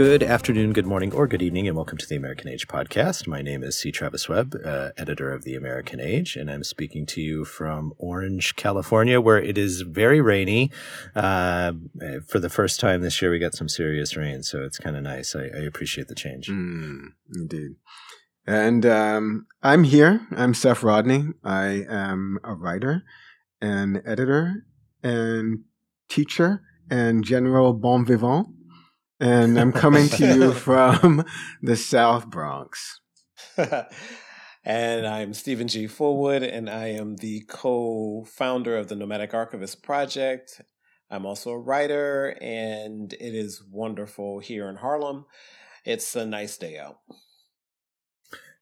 Good afternoon, good morning, or good evening, and welcome to the American Age podcast. My name is C. Travis Webb, uh, editor of the American Age, and I'm speaking to you from Orange, California, where it is very rainy. Uh, for the first time this year, we got some serious rain, so it's kind of nice. I, I, appreciate the change. Mm, indeed. And um, I'm here. I'm Seth Rodney. I am a writer and editor and teacher and general bon vivant and I'm coming to you from the South Bronx. and I'm Stephen G. Fullwood, and I am the co founder of the Nomadic Archivist Project. I'm also a writer, and it is wonderful here in Harlem. It's a nice day out.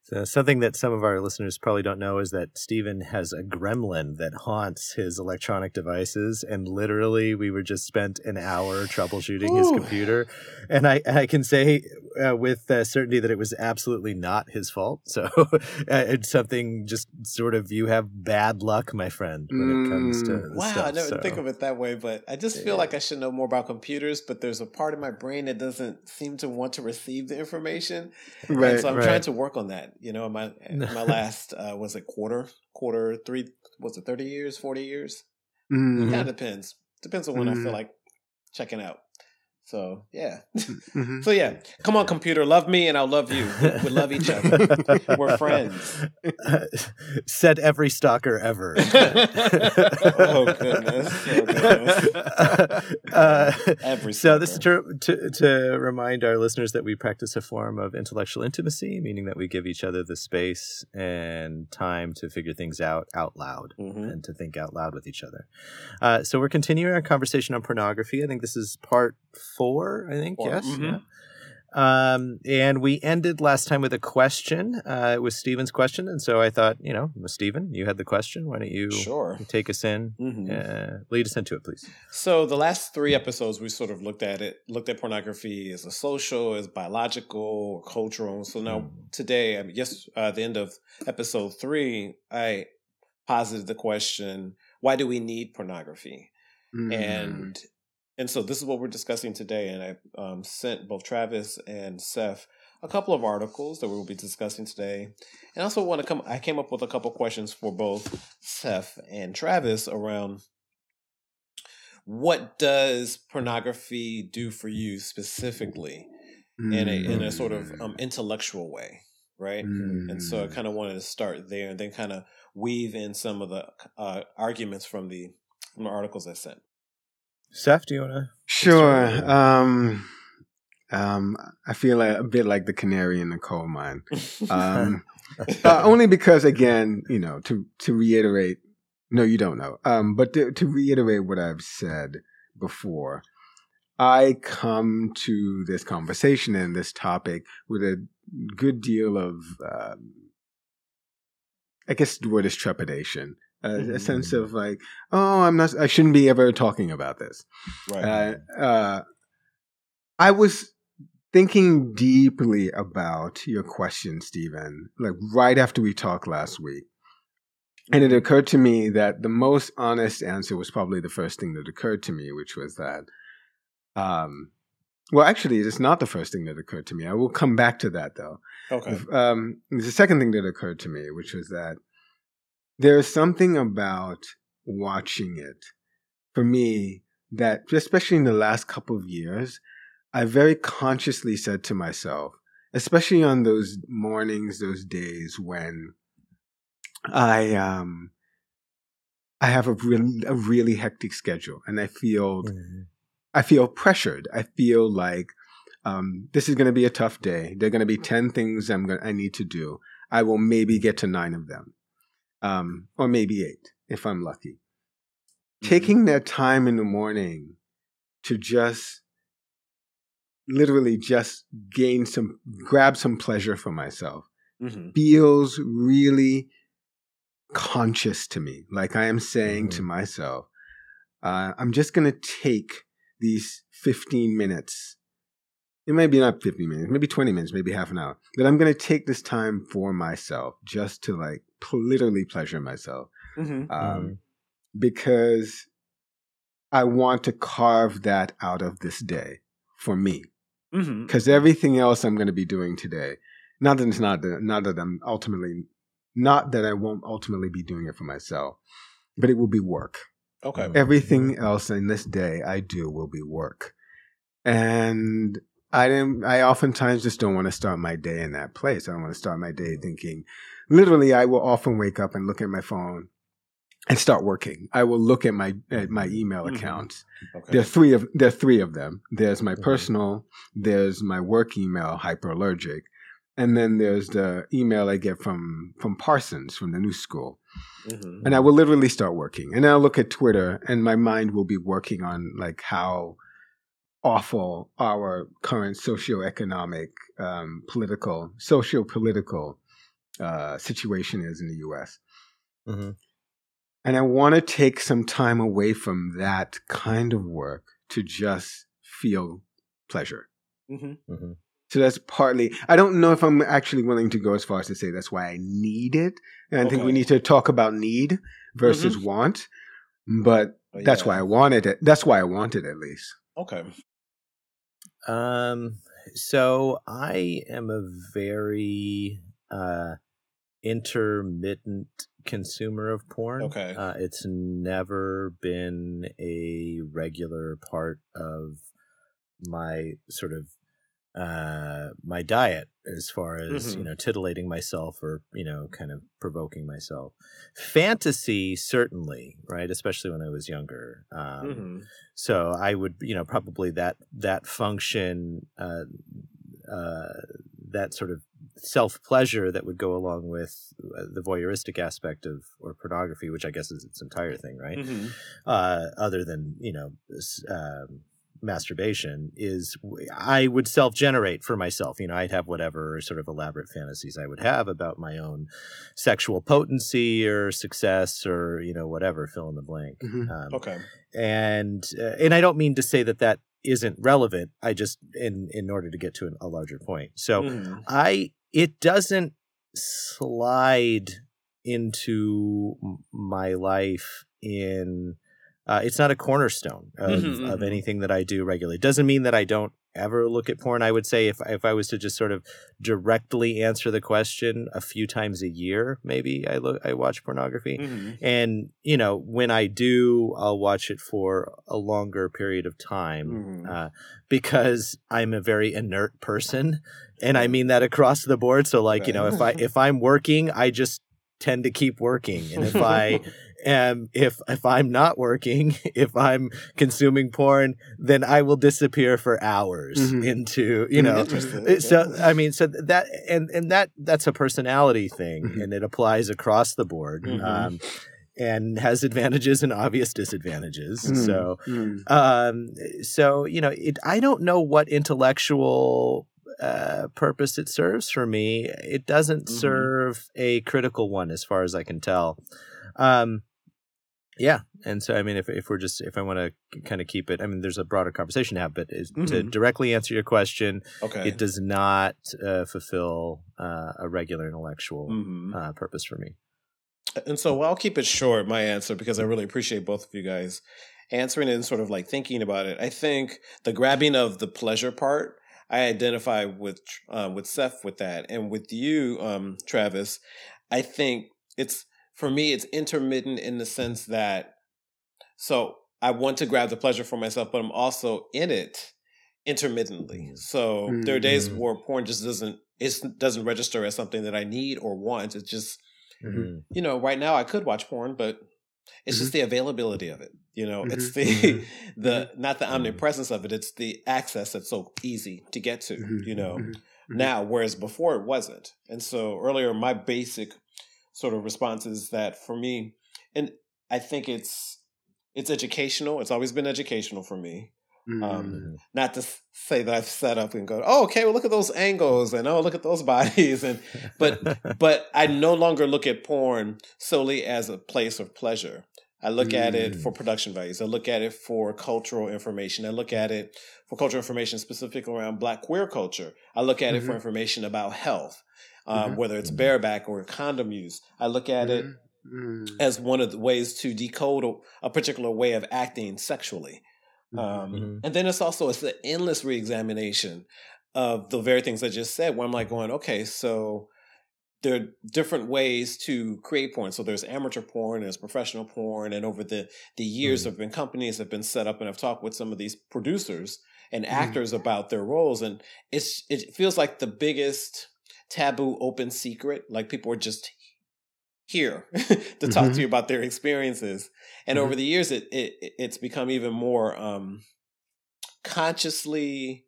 So something that some of our listeners probably don't know is that Stephen has a gremlin that haunts his electronic devices, and literally, we were just spent an hour troubleshooting Ooh. his computer, and I I can say uh, with uh, certainty that it was absolutely not his fault. So uh, it's something just sort of you have bad luck, my friend, when it comes to mm. wow. Stuff, I never so. think of it that way, but I just feel yeah. like I should know more about computers. But there's a part of my brain that doesn't seem to want to receive the information, right? And so I'm right. trying to work on that. You know, my my last uh, was it quarter quarter three was it thirty years forty years? Mm-hmm. Yeah, depends. Depends on when mm-hmm. I feel mm-hmm. like checking out. So yeah. Mm-hmm. so yeah. Come on, computer, love me and I'll love you. We, we love each other. We're friends. Said every stalker ever. oh goodness. Oh, goodness. Uh, every so this is to, to, to remind our listeners that we practice a form of intellectual intimacy, meaning that we give each other the space and time to figure things out out loud mm-hmm. and to think out loud with each other. Uh, so we're continuing our conversation on pornography. I think this is part four, I think. Four. Yes. Mm-hmm. Yeah. Um, and we ended last time with a question. Uh, it was Stephen's question, and so I thought, you know, Stephen, you had the question. Why don't you sure take us in, mm-hmm. uh, lead us into it, please? So the last three episodes, we sort of looked at it, looked at pornography as a social, as biological, or cultural. So now mm. today, I mean, yes, uh, the end of episode three, I posited the question: Why do we need pornography? Mm. And and so this is what we're discussing today. And I um, sent both Travis and Seth a couple of articles that we will be discussing today. And I also want to come, I came up with a couple questions for both Seth and Travis around what does pornography do for you specifically mm. in, a, in a sort of um, mm. intellectual way, right? Mm. And so I mm. kind of wanted to start there and then kind of weave in some of the uh, arguments from the from the articles I sent. Seth, do you want to? Sure. Um, um, I feel like a bit like the canary in the coal mine. Um, uh, only because, again, you know, to to reiterate, no, you don't know. Um, but to, to reiterate what I've said before, I come to this conversation and this topic with a good deal of, um, I guess the word is trepidation a, mm-hmm. a, sense of like, oh, I'm not, I shouldn't be ever talking about this. Right. Uh, uh, I was thinking deeply about your question, Stephen, like right after we talked last week. And it mm-hmm. occurred to me that the most honest answer was probably the first thing that occurred to me, which was that, um, well, actually, it's not the first thing that occurred to me. I will come back to that though. Okay. Um, the second thing that occurred to me, which was that there's something about watching it for me that, especially in the last couple of years, I very consciously said to myself, especially on those mornings, those days when I um I have a really a really hectic schedule and I feel mm-hmm. I feel pressured. I feel like um, this is going to be a tough day. There are going to be ten things I'm going I need to do. I will maybe get to nine of them um, or maybe eight if I'm lucky. Mm-hmm. Taking that time in the morning to just literally just gain some, grab some pleasure for myself mm-hmm. feels really conscious to me. Like I am saying mm-hmm. to myself, uh, I'm just going to take these 15 minutes it might be not 50 minutes, maybe 20 minutes, maybe half an hour. But I'm going to take this time for myself just to like literally pleasure myself. Mm-hmm. Um, mm-hmm. Because I want to carve that out of this day for me. because mm-hmm. everything else I'm going to be doing today, not that it's not that, not that I'm ultimately, not that I won't ultimately be doing it for myself, but it will be work. Okay. Everything else in this day I do will be work, and I didn't. I oftentimes just don't want to start my day in that place. I don't want to start my day thinking. Literally, I will often wake up and look at my phone and start working. I will look at my at my email mm-hmm. accounts. Okay. There are three of there are three of them. There's my mm-hmm. personal, there's my work email, hyperallergic, and then there's the email I get from from Parsons from the new school. Mm-hmm. And I will literally start working, and I'll look at Twitter, and my mind will be working on like how awful our current socioeconomic, um, political, socio-political uh, situation is in the U.S. Mm-hmm. And I want to take some time away from that kind of work to just feel pleasure. Mm-hmm. Mm-hmm. So that's partly, I don't know if I'm actually willing to go as far as to say that's why I need it. And I okay. think we need to talk about need versus mm-hmm. want, but oh, that's why I wanted it. That's why I wanted it at least. Okay. Um, so I am a very, uh, intermittent consumer of porn. Okay. Uh, it's never been a regular part of my sort of uh my diet as far as mm-hmm. you know titillating myself or you know kind of provoking myself fantasy certainly right especially when i was younger um mm-hmm. so i would you know probably that that function uh uh that sort of self pleasure that would go along with uh, the voyeuristic aspect of or pornography, which I guess is its entire thing, right? Mm-hmm. Uh, other than you know um, masturbation, is I would self generate for myself. You know, I'd have whatever sort of elaborate fantasies I would have about my own sexual potency or success or you know whatever, fill in the blank. Mm-hmm. Um, okay. And uh, and I don't mean to say that that isn't relevant. I just in in order to get to an, a larger point. So mm. I it doesn't slide into my life in uh, it's not a cornerstone of, mm-hmm, of mm-hmm. anything that I do regularly. Doesn't mean that I don't ever look at porn. I would say if if I was to just sort of directly answer the question a few times a year, maybe I look I watch pornography. Mm-hmm. And you know, when I do, I'll watch it for a longer period of time mm-hmm. uh, because I'm a very inert person, and I mean that across the board. So like you know, if I if I'm working, I just tend to keep working and if i and if if i'm not working if i'm consuming porn then i will disappear for hours mm-hmm. into you know so i mean so that and and that that's a personality thing mm-hmm. and it applies across the board mm-hmm. um, and has advantages and obvious disadvantages. Mm, so, mm. Um, so you know, it, I don't know what intellectual uh, purpose it serves for me. It doesn't mm-hmm. serve a critical one, as far as I can tell. Um, yeah, and so I mean, if if we're just if I want to kind of keep it, I mean, there's a broader conversation to have, but mm-hmm. to directly answer your question, okay. it does not uh, fulfill uh, a regular intellectual mm-hmm. Uh, purpose for me. And so I'll keep it short, my answer, because I really appreciate both of you guys answering it and sort of like thinking about it. I think the grabbing of the pleasure part, I identify with uh, with Seth with that, and with you, um, Travis. I think it's for me, it's intermittent in the sense that so I want to grab the pleasure for myself, but I'm also in it intermittently. So mm-hmm. there are days mm-hmm. where porn just doesn't it doesn't register as something that I need or want. It's just mm-hmm. you know, right now I could watch porn, but it's mm-hmm. just the availability of it. You know, mm-hmm. it's the mm-hmm. the not the omnipresence of it. It's the access that's so easy to get to. You know, now whereas before it wasn't. And so earlier, my basic sort of responses that for me, and I think it's it's educational. It's always been educational for me. Um. Um, not to say that I've set up and go, oh, okay, well, look at those angles and oh, look at those bodies, and but but I no longer look at porn solely as a place of pleasure. I look mm. at it for mm. production values. I look at it for cultural information. I look at it for cultural information specifically around Black queer culture. I look at mm-hmm. it for mm-hmm. information about health um, mm-hmm. whether it's bareback or condom use. I look at mm-hmm. it mm. as one of the ways to decode a, a, particular way of acting sexually. Um, mm-hmm. And then it's also it's the endless reexamination of the very things I just said. Where I'm like going, okay, so there are different ways to create porn. So there's amateur porn, there's professional porn, and over the the years, mm. there have been companies have been set up, and I've talked with some of these producers and mm. actors about their roles, and it's it feels like the biggest taboo open secret. Like people are just here to mm-hmm. talk to you about their experiences, and mm-hmm. over the years, it, it it's become even more um, consciously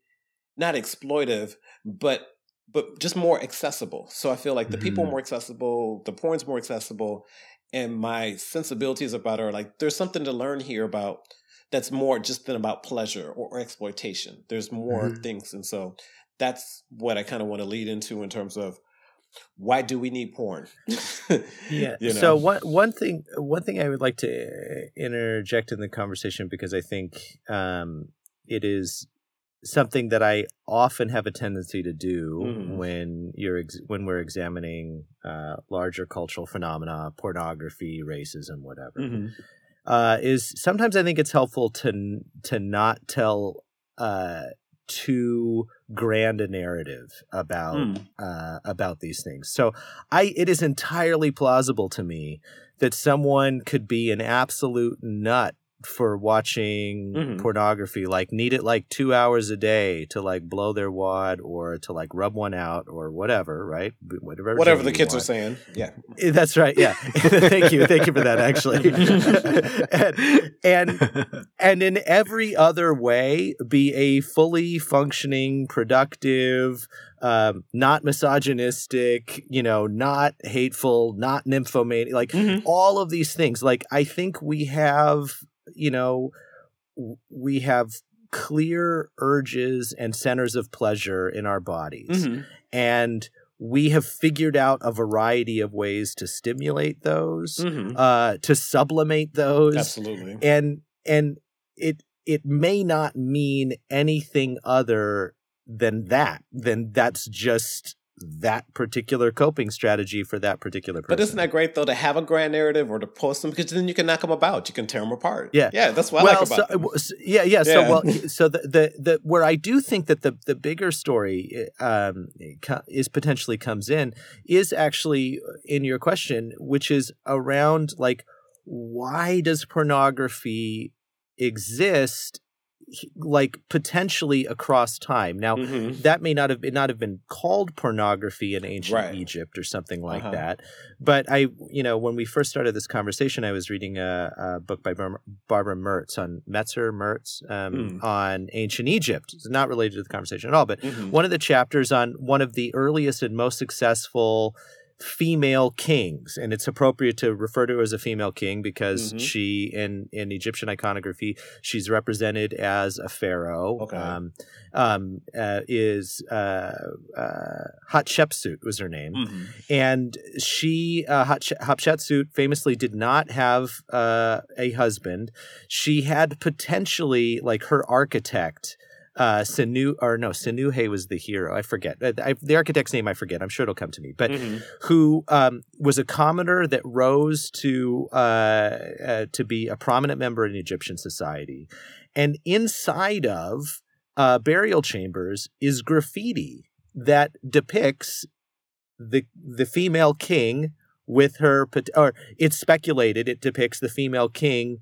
not exploitive, but but just more accessible. So I feel like the mm-hmm. people are more accessible, the porn's more accessible, and my sensibilities about are like there's something to learn here about that's more just than about pleasure or, or exploitation. There's more mm-hmm. things, and so that's what I kind of want to lead into in terms of why do we need porn? yeah. You know? So one one thing one thing I would like to interject in the conversation because I think um, it is something that I often have a tendency to do mm. when you're ex- when we're examining uh, larger cultural phenomena, pornography, racism, whatever. Mm-hmm. Uh, is sometimes I think it's helpful to to not tell uh, too grand a narrative about mm. uh, about these things. So I it is entirely plausible to me that someone could be an absolute nut for watching mm-hmm. pornography like need it like two hours a day to like blow their wad or to like rub one out or whatever right whatever whatever the kids want. are saying yeah eh, that's right yeah thank you thank you for that actually and, and and in every other way be a fully functioning productive um, not misogynistic, you know, not hateful, not nymphomaniac, like mm-hmm. all of these things. Like I think we have you know, we have clear urges and centers of pleasure in our bodies. Mm-hmm. And we have figured out a variety of ways to stimulate those, mm-hmm. uh, to sublimate those. Absolutely. And and it it may not mean anything other than that. Then that's just that particular coping strategy for that particular person. But isn't that great though to have a grand narrative or to post them because then you can knock them about, you can tear them apart. Yeah, yeah, that's what well, I like about. So, yeah, yeah, yeah. So well, so the, the the where I do think that the the bigger story um, is potentially comes in is actually in your question, which is around like why does pornography exist like potentially across time. Now mm-hmm. that may not have been, not have been called pornography in ancient right. Egypt or something like uh-huh. that. But I, you know, when we first started this conversation, I was reading a, a book by Barbara Mertz on Metzer Mertz um, mm. on ancient Egypt. It's not related to the conversation at all, but mm-hmm. one of the chapters on one of the earliest and most successful female kings and it's appropriate to refer to her as a female king because mm-hmm. she in in egyptian iconography she's represented as a pharaoh okay. um, um, uh, is uh, uh, hatshepsut was her name mm-hmm. and she uh, hatshepsut famously did not have uh, a husband she had potentially like her architect uh Sinu or no Sinuhe was the hero. I forget. Uh, I, the architect's name I forget. I'm sure it'll come to me. But mm-hmm. who um, was a commoner that rose to uh, uh, to be a prominent member in Egyptian society. And inside of uh, burial chambers is graffiti that depicts the the female king with her or it's speculated it depicts the female king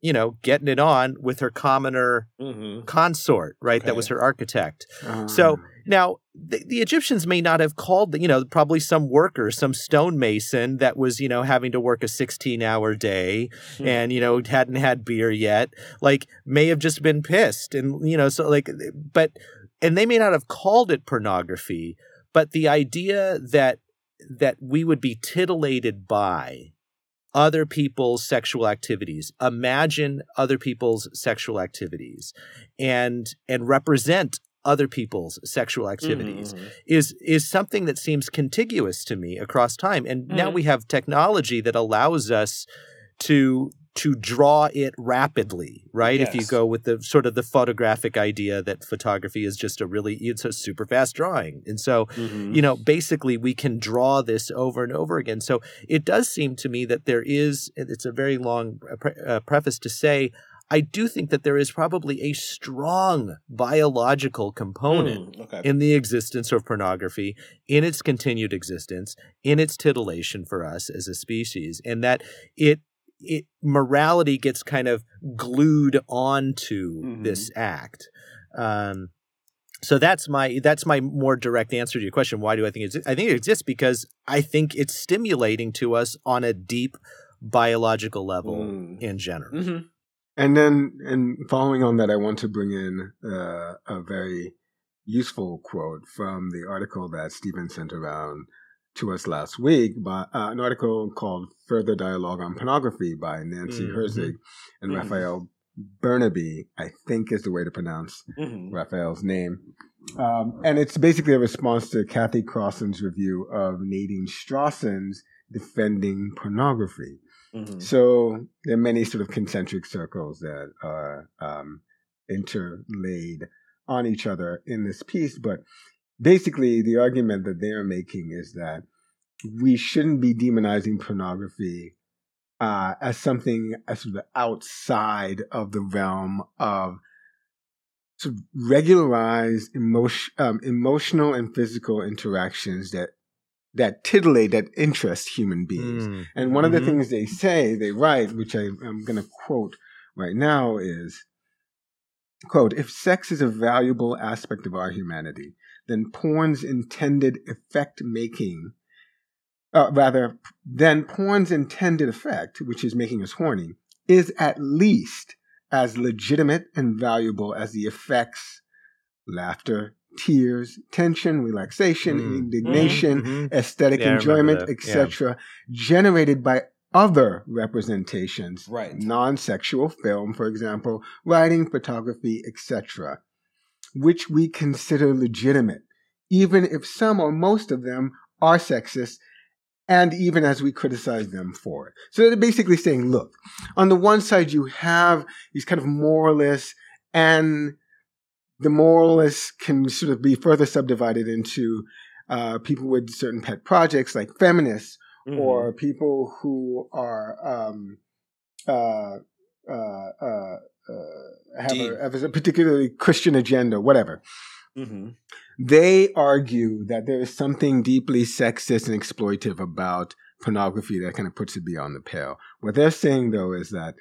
you know, getting it on with her commoner mm-hmm. consort, right? Okay. That was her architect. So ah. now the, the, Egyptians may not have called, the, you know, probably some worker, some stonemason that was, you know, having to work a 16 hour day mm-hmm. and, you know, hadn't had beer yet, like may have just been pissed. And, you know, so like, but, and they may not have called it pornography, but the idea that, that we would be titillated by other people's sexual activities imagine other people's sexual activities and and represent other people's sexual activities mm-hmm. is is something that seems contiguous to me across time and mm-hmm. now we have technology that allows us to to draw it rapidly, right? Yes. If you go with the sort of the photographic idea that photography is just a really it's a super fast drawing. And so, mm-hmm. you know, basically we can draw this over and over again. So it does seem to me that there is it's a very long uh, pre- uh, preface to say I do think that there is probably a strong biological component mm, okay. in the existence of pornography, in its continued existence, in its titillation for us as a species, and that it it morality gets kind of glued onto mm-hmm. this act. Um, so that's my that's my more direct answer to your question. Why do I think it? I think it exists because I think it's stimulating to us on a deep biological level mm. in general. Mm-hmm. And then, and following on that, I want to bring in uh, a very useful quote from the article that Stephen sent around to us last week by uh, an article called "Further Dialogue on Pornography" by Nancy mm-hmm. Herzig and mm-hmm. Rafael Bernabe, I think is the way to pronounce mm-hmm. Rafael's name. Um, and it's basically a response to Kathy Crossan's review of Nadine Strossen's Defending Pornography. Mm-hmm. So there are many sort of concentric circles that are um, interlaid on each other in this piece. But basically, the argument that they're making is that we shouldn't be demonizing pornography uh, as something as sort of outside of the realm of sort of regularized emotion, um, emotional and physical interactions that that titillate, that interest human beings. Mm. And one mm-hmm. of the mm-hmm. things they say, they write, which I, I'm going to quote right now, is quote: "If sex is a valuable aspect of our humanity, then porn's intended effect making." uh, rather, than porn's intended effect, which is making us horny, is at least as legitimate and valuable as the effects laughter, tears, tension, relaxation, mm. indignation, mm-hmm, mm-hmm. aesthetic yeah, enjoyment, etc., yeah. generated by other representations, right. non-sexual film, for example, writing, photography, etc., which we consider legitimate, even if some or most of them are sexist and even as we criticize them for it. So they're basically saying, look, on the one side, you have these kind of moralists, and the moralists can sort of be further subdivided into uh, people with certain pet projects like feminists mm-hmm. or people who are um, uh, uh, uh, uh have, a, have, a, particularly Christian agenda, whatever. Mm-hmm. They argue that there is something deeply sexist and exploitative about pornography that kind of puts it beyond the pale. What they're saying, though, is that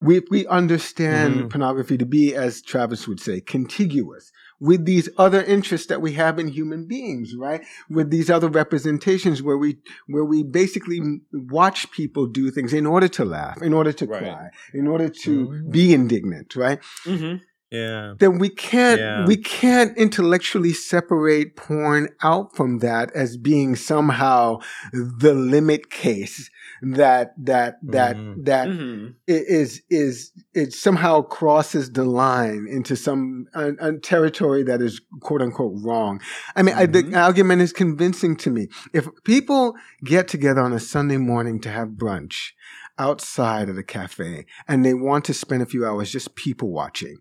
we, we understand mm-hmm. pornography to be, as Travis would say, contiguous with these other interests that we have in human beings, right? With these other representations where we, where we basically watch people do things in order to laugh, in order to right. cry, in order to mm-hmm. be indignant, right? Mm-hmm yeah then we can't yeah. we can't intellectually separate porn out from that as being somehow the limit case that that that mm-hmm. that mm-hmm. is is it somehow crosses the line into some a, a territory that is quote unquote wrong. I mean, mm-hmm. I, the mm-hmm. argument is convincing to me. If people get together on a Sunday morning to have brunch outside of the cafe and they want to spend a few hours just people watching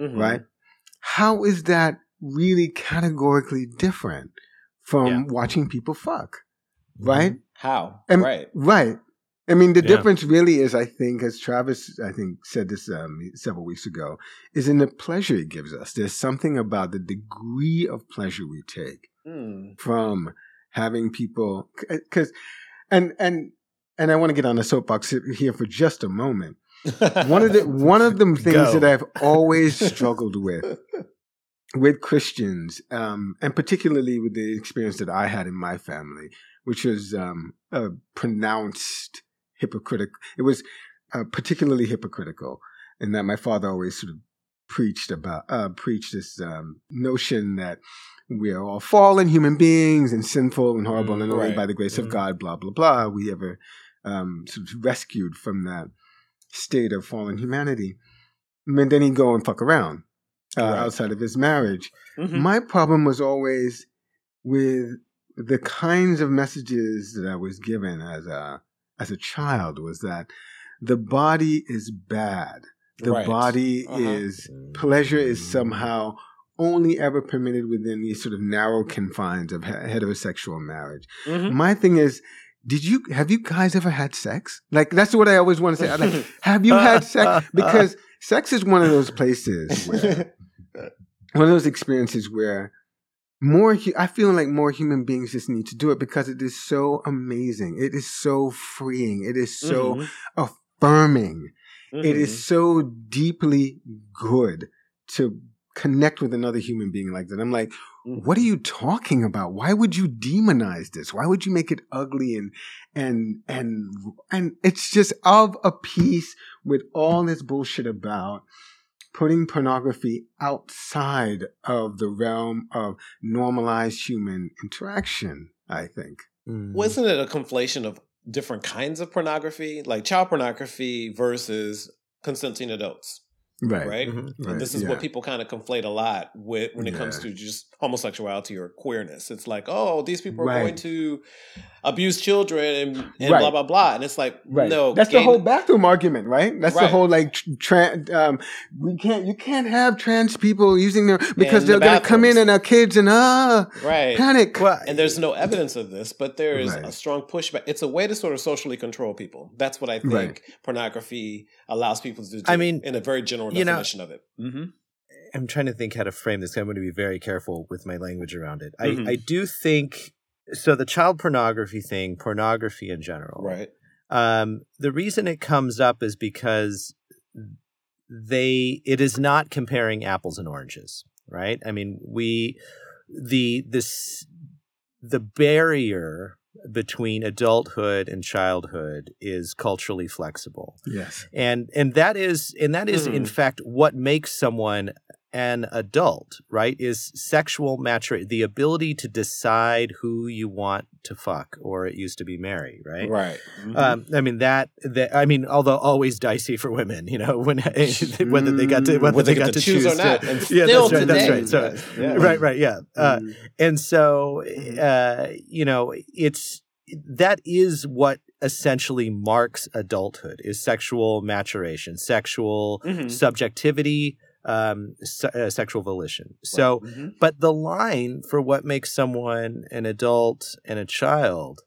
mm-hmm. right? How is that really categorically different from yeah. watching people fuck, right? Mm-hmm. How? And, right. Right. I mean, the yeah. difference really is, I think, as Travis, I think, said this um, several weeks ago, is in the pleasure it gives us. There's something about the degree of pleasure we take mm. from having people, because, and and and I want to get on the soapbox here for just a moment one of the one of the things Go. that I've always struggled with with Christians, um, and particularly with the experience that I had in my family, which was um, a pronounced hypocritical. It was uh, particularly hypocritical, in that my father always sort of preached about uh, preached this um, notion that we are all fallen human beings and sinful and horrible, mm, and only right. by the grace mm. of God, blah blah blah, we ever um, sort of rescued from that state of fallen humanity. And then he'd go and fuck around uh, right. outside of his marriage. Mm-hmm. My problem was always with the kinds of messages that I was given as a as a child was that the body is bad. The right. body uh-huh. is pleasure is somehow only ever permitted within these sort of narrow confines of heterosexual marriage. Mm-hmm. My thing is did you have you guys ever had sex? Like that's what I always want to say. Like, have you had sex? Because sex is one of those places where one of those experiences where more I feel like more human beings just need to do it because it is so amazing. It is so freeing. It is so mm-hmm. affirming. Mm-hmm. It is mm-hmm. so deeply good to connect with another human being like that. I'm like. What are you talking about? Why would you demonize this? Why would you make it ugly and and and and it's just of a piece with all this bullshit about putting pornography outside of the realm of normalized human interaction, I think. Mm. Wasn't it a conflation of different kinds of pornography, like child pornography versus consenting adults? Right. Right. Mm-hmm. right. This is yeah. what people kind of conflate a lot with when it yeah. comes to just homosexuality or queerness. It's like, oh, these people are right. going to abuse children and, and right. blah blah blah, and it's like, right. no, that's the whole bathroom argument, right? That's the whole like trans. Um, we can't, you can't have trans people using their because they're the going to come in and our kids and ah, right, panic. Well, and there's no evidence of this, but there is a strong pushback. It's a way to sort of socially control people. That's what I think pornography allows people to do. I mean, in a very general definition know, of it. Mm-hmm. I'm trying to think how to frame this. I'm going to be very careful with my language around it. Mm-hmm. I, I do think so. The child pornography thing, pornography in general, right? Um, the reason it comes up is because they it is not comparing apples and oranges, right? I mean, we the this the barrier between adulthood and childhood is culturally flexible. Yes. And and that is and that is mm. in fact what makes someone an adult, right, is sexual maturity, the ability to decide who you want to fuck, or it used to be marry, right? Right. Mm-hmm. Um, I mean that, that. I mean, although always dicey for women, you know, when whether they got to whether, they, they got to choose, choose or not. To, yeah, that's right. That's right. So, yeah. right, right, yeah. Uh, mm. And so, mm-hmm. uh, you know, it's that is what essentially marks adulthood is sexual maturation, sexual mm-hmm. subjectivity um, se- uh, sexual volition. So, mm-hmm. but the line for what makes someone an adult and a child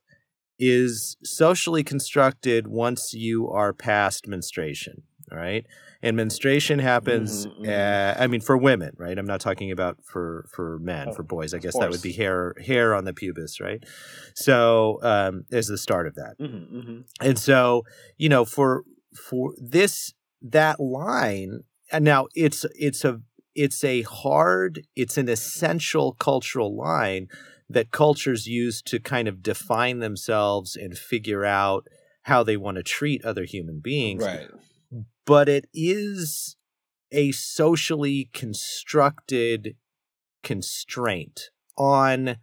is socially constructed once you are past menstruation, right? And menstruation happens. Mm-hmm, mm-hmm. Uh, I mean, for women, right? I'm not talking about for for men, oh, for boys. I guess that would be hair hair on the pubis, right? So, um, is the start of that. Mm-hmm, mm-hmm. and so, you know, for for this that line and now it's it's a it's a hard it's an essential cultural line that cultures use to kind of define themselves and figure out how they want to treat other human beings. Right. But it is a socially constructed constraint on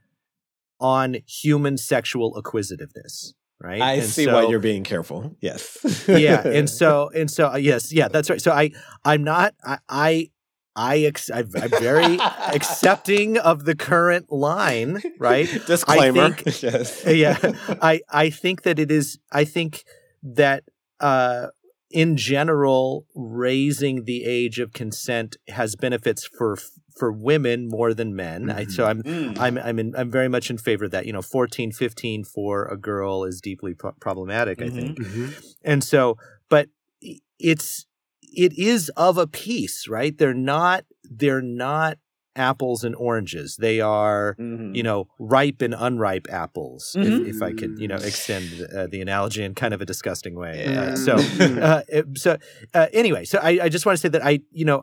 on human sexual acquisitiveness right i and see so, why you're being careful yes yeah and so and so uh, yes yeah that's right so i i'm not i i I ex- I'm very accepting of the current line, right? Disclaimer. Think, yes. yeah. I I think that it is. I think that uh, in general, raising the age of consent has benefits for for women more than men. Mm-hmm. I, so I'm mm. I'm I'm in, I'm very much in favor of that. You know, 14, 15 for a girl is deeply pro- problematic. Mm-hmm. I think, mm-hmm. and so, but it's it is of a piece, right? They're not they're not apples and oranges. They are, mm-hmm. you know, ripe and unripe apples, mm-hmm. if, if, I could, you know, extend uh, the analogy in kind of a disgusting way. Uh, so, uh, so uh, anyway, so I, I just want to say that I, you know,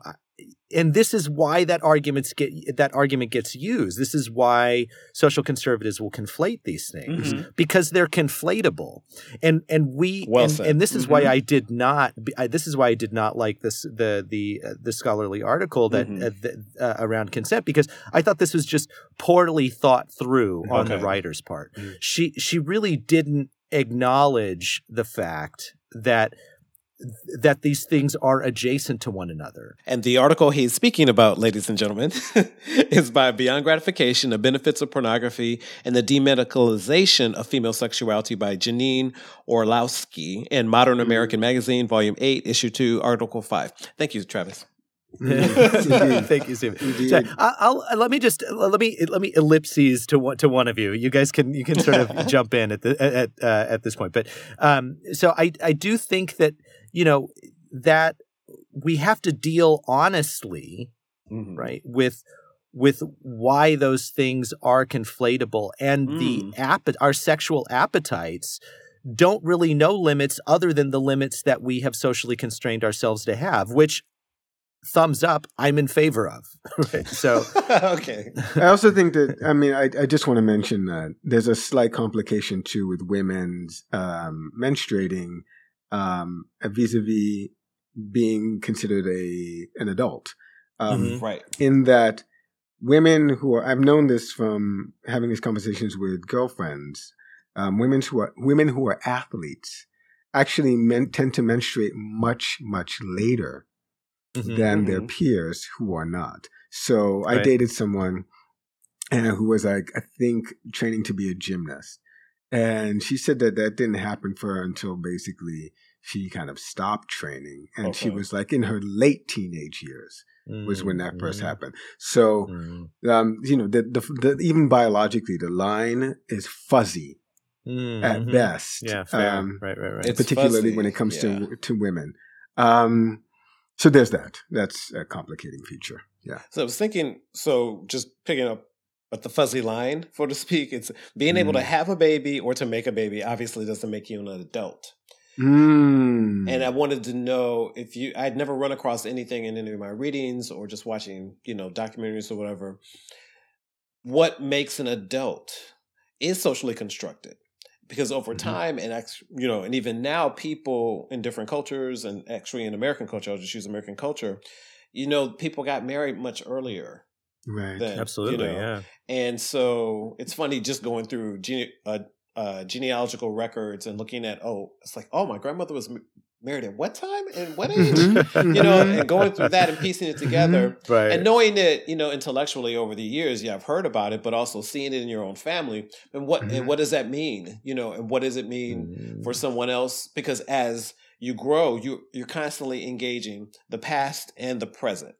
and this is why that arguments get that argument gets used. This is why social conservatives will conflate these things mm-hmm. because they're conflatable. And and we well and, and, this is mm-hmm. why I did not. I, this is why I did not like this the the uh, the scholarly article that mm-hmm. uh, the, uh, around consent because I thought this was just poorly thought through on okay. the writer's part. Mm. She she really didn't acknowledge the fact that that these things are adjacent to one another. And the article he's speaking about, ladies and gentlemen, is by Beyond Gratification, The Benefits of Pornography and the Demedicalization of Female Sexuality by Janine Orlowski in Modern mm-hmm. American Magazine, Volume 8, Issue 2, Article 5. Thank you, Travis. Thank you, Stephen. So I'll, I'll, let me just let me let me ellipses to one to one of you. You guys can you can sort of jump in at the at uh, at this point. But um, so I I do think that you know that we have to deal honestly, mm-hmm. right, with with why those things are conflatable and mm. the app our sexual appetites don't really know limits other than the limits that we have socially constrained ourselves to have which thumbs up i'm in favor of right? so okay i also think that i mean I, I just want to mention that there's a slight complication too with women's um, menstruating um, vis-a-vis being considered a an adult um, mm-hmm. right in that women who are I've known this from having these conversations with girlfriends. Um, women who are women who are athletes actually men, tend to menstruate much much later mm-hmm, than mm-hmm. their peers who are not. So right. I dated someone and who was like I think training to be a gymnast, and she said that that didn't happen for her until basically she kind of stopped training, and okay. she was like in her late teenage years was when that 1st mm-hmm. happened. So, mm-hmm. um, you know, the, the, the, even biologically, the line is fuzzy mm-hmm. at best. Yeah, fair. Um, right, right, right. It's particularly fuzzy. when it comes yeah. to to women. Um, so there's that. That's a complicating feature. Yeah. So I was thinking. So just picking up but the fuzzy line, so to speak, it's being able to mm. have a baby or to make a baby obviously doesn't make you an adult. Mm. And I wanted to know if you, I'd never run across anything in any of my readings or just watching, you know, documentaries or whatever. What makes an adult is socially constructed because over mm-hmm. time and you know and even now people in different cultures and actually in american culture i'll just use american culture you know people got married much earlier right than, absolutely you know? yeah and so it's funny just going through gene, uh, uh, genealogical records and looking at oh it's like oh my grandmother was m- married at what time and what age mm-hmm. you know and mm-hmm. going through that and piecing it together mm-hmm. right. and knowing it you know intellectually over the years yeah i've heard about it but also seeing it in your own family and what mm-hmm. and what does that mean you know and what does it mean mm-hmm. for someone else because as you grow you you're constantly engaging the past and the present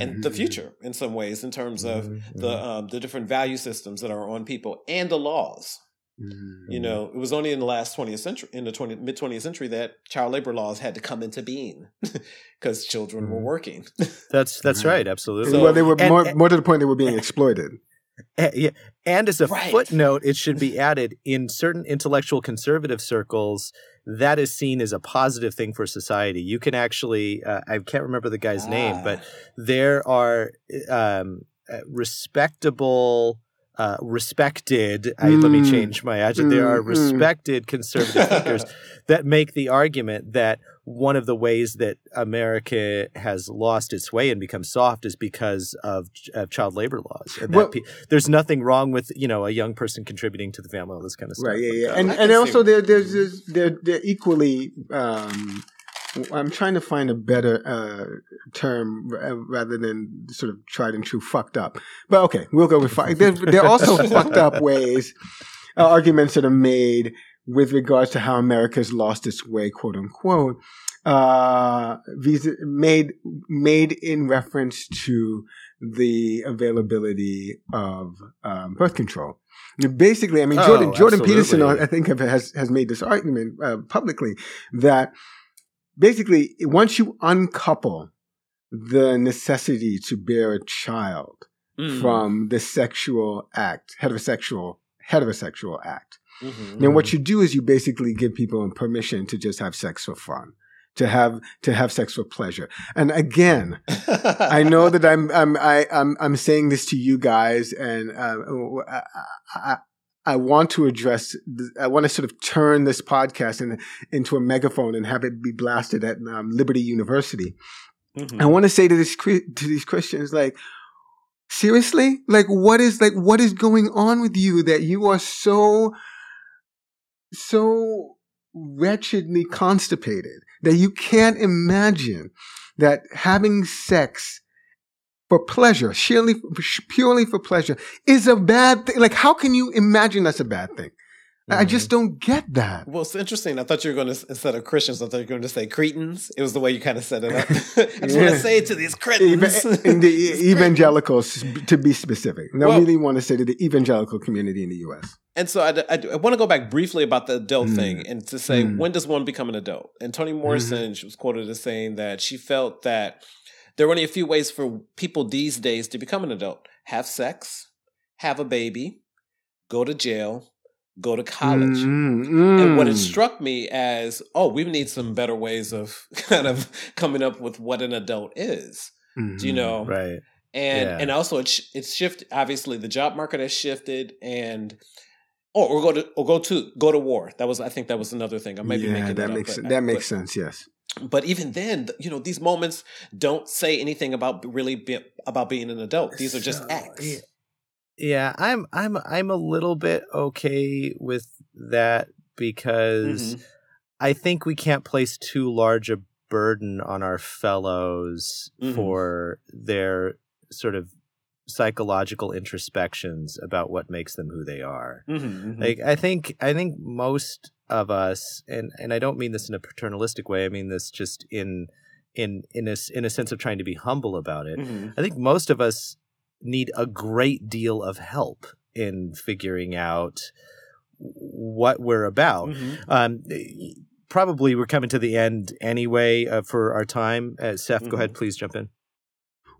and the mm-hmm. future in some ways in terms of the um, the different value systems that are on people and the laws Mm-hmm. You know, it was only in the last 20th century, in the 20, mid 20th century, that child labor laws had to come into being because children mm-hmm. were working. that's that's right, absolutely. So, well, they were and, more, and, more to the point they were being exploited. And, yeah, and as a right. footnote, it should be added in certain intellectual conservative circles that is seen as a positive thing for society. You can actually, uh, I can't remember the guy's ah. name, but ah. there are um, uh, respectable uh, respected, I, let me mm. change my adjective. Mm, there are mm. respected conservative thinkers that make the argument that one of the ways that America has lost its way and become soft is because of, of child labor laws. And well, pe- there's nothing wrong with you know a young person contributing to the family, all this kind of stuff. Right. Yeah. Yeah. And and also there, there's, there's they're they're equally um, I'm trying to find a better uh, term rather than sort of tried and true fucked up. But okay, we'll go with fucked. There, there, are also fucked up ways, uh, arguments that are made with regards to how America's lost its way, quote unquote, uh, visa, made made in reference to the availability of um, birth control. Basically, I mean, Jordan, oh, Jordan Peterson, I think, has has made this argument uh, publicly that basically, once you uncouple the necessity to bear a child mm. from the sexual act, heterosexual, heterosexual act, mm-hmm. then what you do is you basically give people permission to just have sex for fun to have to have sex for pleasure. And again, I know that I'm I'm I, am i I'm saying this to you guys, and uh, I, I want to address, I want to sort of turn this podcast in, into a megaphone and have it be blasted at um, Liberty University. Mm-hmm. I want to say to this to these Christians, like, seriously, like, what is like, what is going on with you that you are so, so wretchedly constipated that you can't imagine that having sex for pleasure, purely, purely for pleasure, is a bad thing. Like, how can you imagine that's a bad thing? I just mm-hmm. don't get that. Well, it's interesting. I thought you were going to instead of Christians, I thought you were going to say Cretans. It was the way you kind of set it up. I just yeah. want to say it to these Cretans, in the evangelicals, to be specific. I well, really want to say to the evangelical community in the U.S. And so I, I, I want to go back briefly about the adult mm. thing and to say mm. when does one become an adult? And Toni Morrison, mm. she was quoted as saying that she felt that there were only a few ways for people these days to become an adult: have sex, have a baby, go to jail go to college. Mm-hmm. And what it mm. struck me as, oh, we need some better ways of kind of coming up with what an adult is. Mm-hmm. Do you mm-hmm. know? Right. And yeah. and also it's it's shifted. Obviously, the job market has shifted, and oh, or go to or go to go to war. That was I think that was another thing. I might yeah, be making that, that makes up, that makes sense. Yes. But even then, you know, these moments don't say anything about really be, about being an adult. These are just acts. Yeah, I'm I'm I'm a little bit okay with that because mm-hmm. I think we can't place too large a burden on our fellows mm-hmm. for their sort of psychological introspections about what makes them who they are. Mm-hmm, mm-hmm. like I think I think most of us and and I don't mean this in a paternalistic way, I mean this just in in in a in a sense of trying to be humble about it. Mm-hmm. I think most of us need a great deal of help in figuring out what we're about. Mm-hmm. Um, probably we're coming to the end anyway uh, for our time. Uh, Seth, go ahead, mm-hmm. please jump in.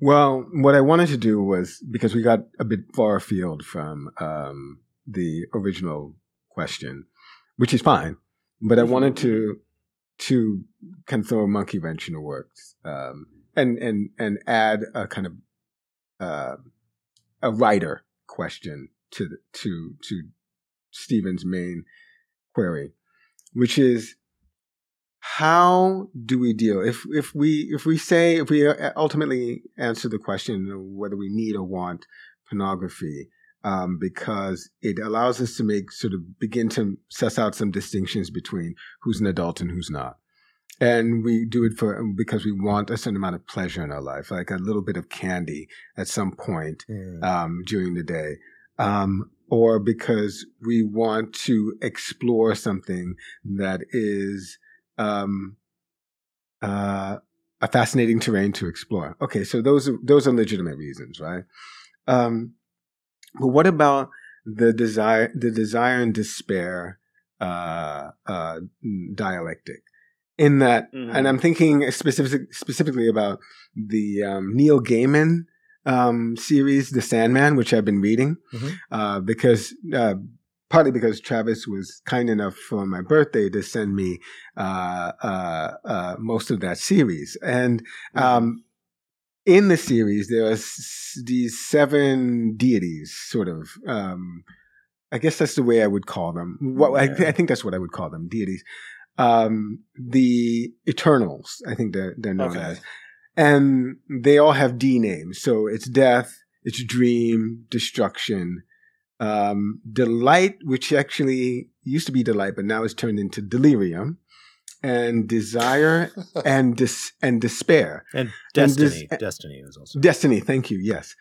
Well, what I wanted to do was because we got a bit far afield from um, the original question, which is fine, but I wanted mm-hmm. to to kind of throw a monkey wrench in the works um, and and and add a kind of uh, a writer question to to to Stephen's main query, which is how do we deal? If if we if we say if we uh, ultimately answer the question of whether we need or want pornography um, because it allows us to make sort of begin to suss out some distinctions between who's an adult and who's not. And we do it for because we want a certain amount of pleasure in our life, like a little bit of candy at some point mm. um, during the day, um, or because we want to explore something that is um, uh, a fascinating terrain to explore. Okay, so those are, those are legitimate reasons, right? Um, but what about the desire, the desire and despair uh, uh, dialectic? in that, mm-hmm. and I'm thinking specific, specifically about the um, Neil Gaiman um, series, The Sandman, which I've been reading, mm-hmm. uh, because uh, partly because Travis was kind enough for my birthday to send me uh, uh, uh most of that series, and. Mm-hmm. Um, in the series, there are s- these seven deities, sort of. Um, I guess that's the way I would call them. Well, yeah. I, I, think that's what I would call them, deities um, the Eternals, I think they're, they're known okay. as. And they all have D names. So it's death, it's dream, destruction, um, delight, which actually used to be delight, but now is turned into delirium, and desire and dis- and despair. And destiny. And dis- destiny is also. Destiny, thank you, yes.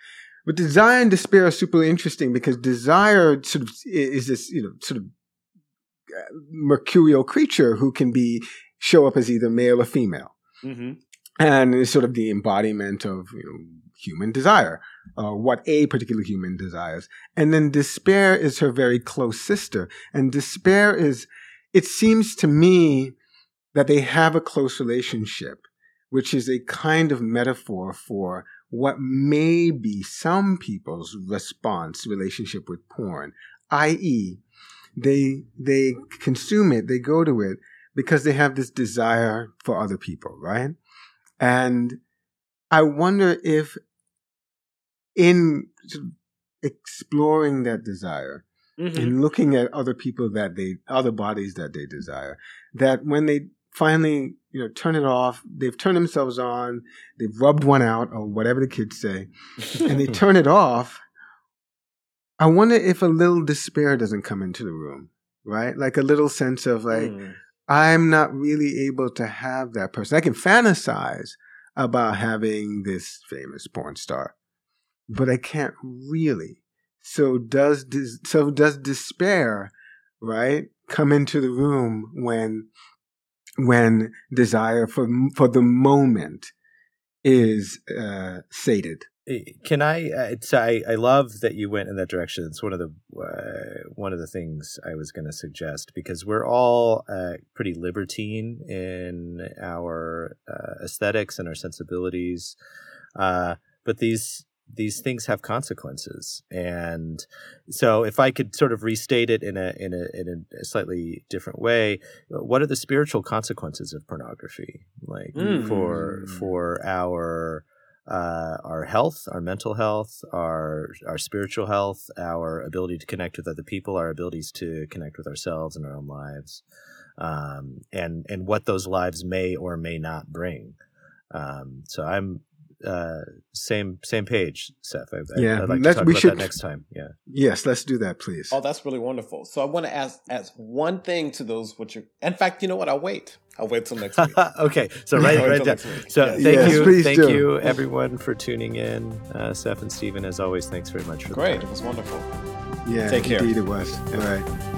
But desire and despair are super interesting because desire sort of is this, you know, sort of mercurial creature who can be show up as either male or female, mm-hmm. And is sort of the embodiment of you know human desire, uh, what a particular human desires, and then despair is her very close sister, and despair is it seems to me that they have a close relationship, which is a kind of metaphor for what may be some people's response relationship with porn, i.e., they they consume it, they go to it because they have this desire for other people, right? And I wonder if in exploring that desire mm-hmm. and looking at other people that they other bodies that they desire, that when they finally you know turn it off they've turned themselves on they've rubbed one out or whatever the kids say and they turn it off I wonder if a little despair doesn't come into the room, right? Like a little sense of like, mm. I'm not really able to have that person. I can fantasize about having this famous porn star, but I can't really. So does so does despair right, come into the room when when desire for for the moment is uh, sated. Can I? Uh, I I love that you went in that direction. It's one of the uh, one of the things I was going to suggest because we're all uh, pretty libertine in our uh, aesthetics and our sensibilities, uh, but these these things have consequences and so if i could sort of restate it in a in a in a slightly different way what are the spiritual consequences of pornography like mm. for for our uh, our health, our mental health, our our spiritual health, our ability to connect with other people, our abilities to connect with ourselves and our own lives, um, and and what those lives may or may not bring. Um, so I'm uh, same same page, Seth. I, yeah, I'd like to talk we about should, that next time. Yeah. Yes, let's do that, please. Oh, that's really wonderful. So I want to ask ask one thing to those which are. In fact, you know what? I'll wait. I'll wait till next week. okay, so right, right down. So yes. thank yes, you, thank do. you, everyone, for tuning in. Uh, Seth and Stephen, as always, thanks very much for great. It was wonderful. Yeah, take care. Indeed, it was. All right.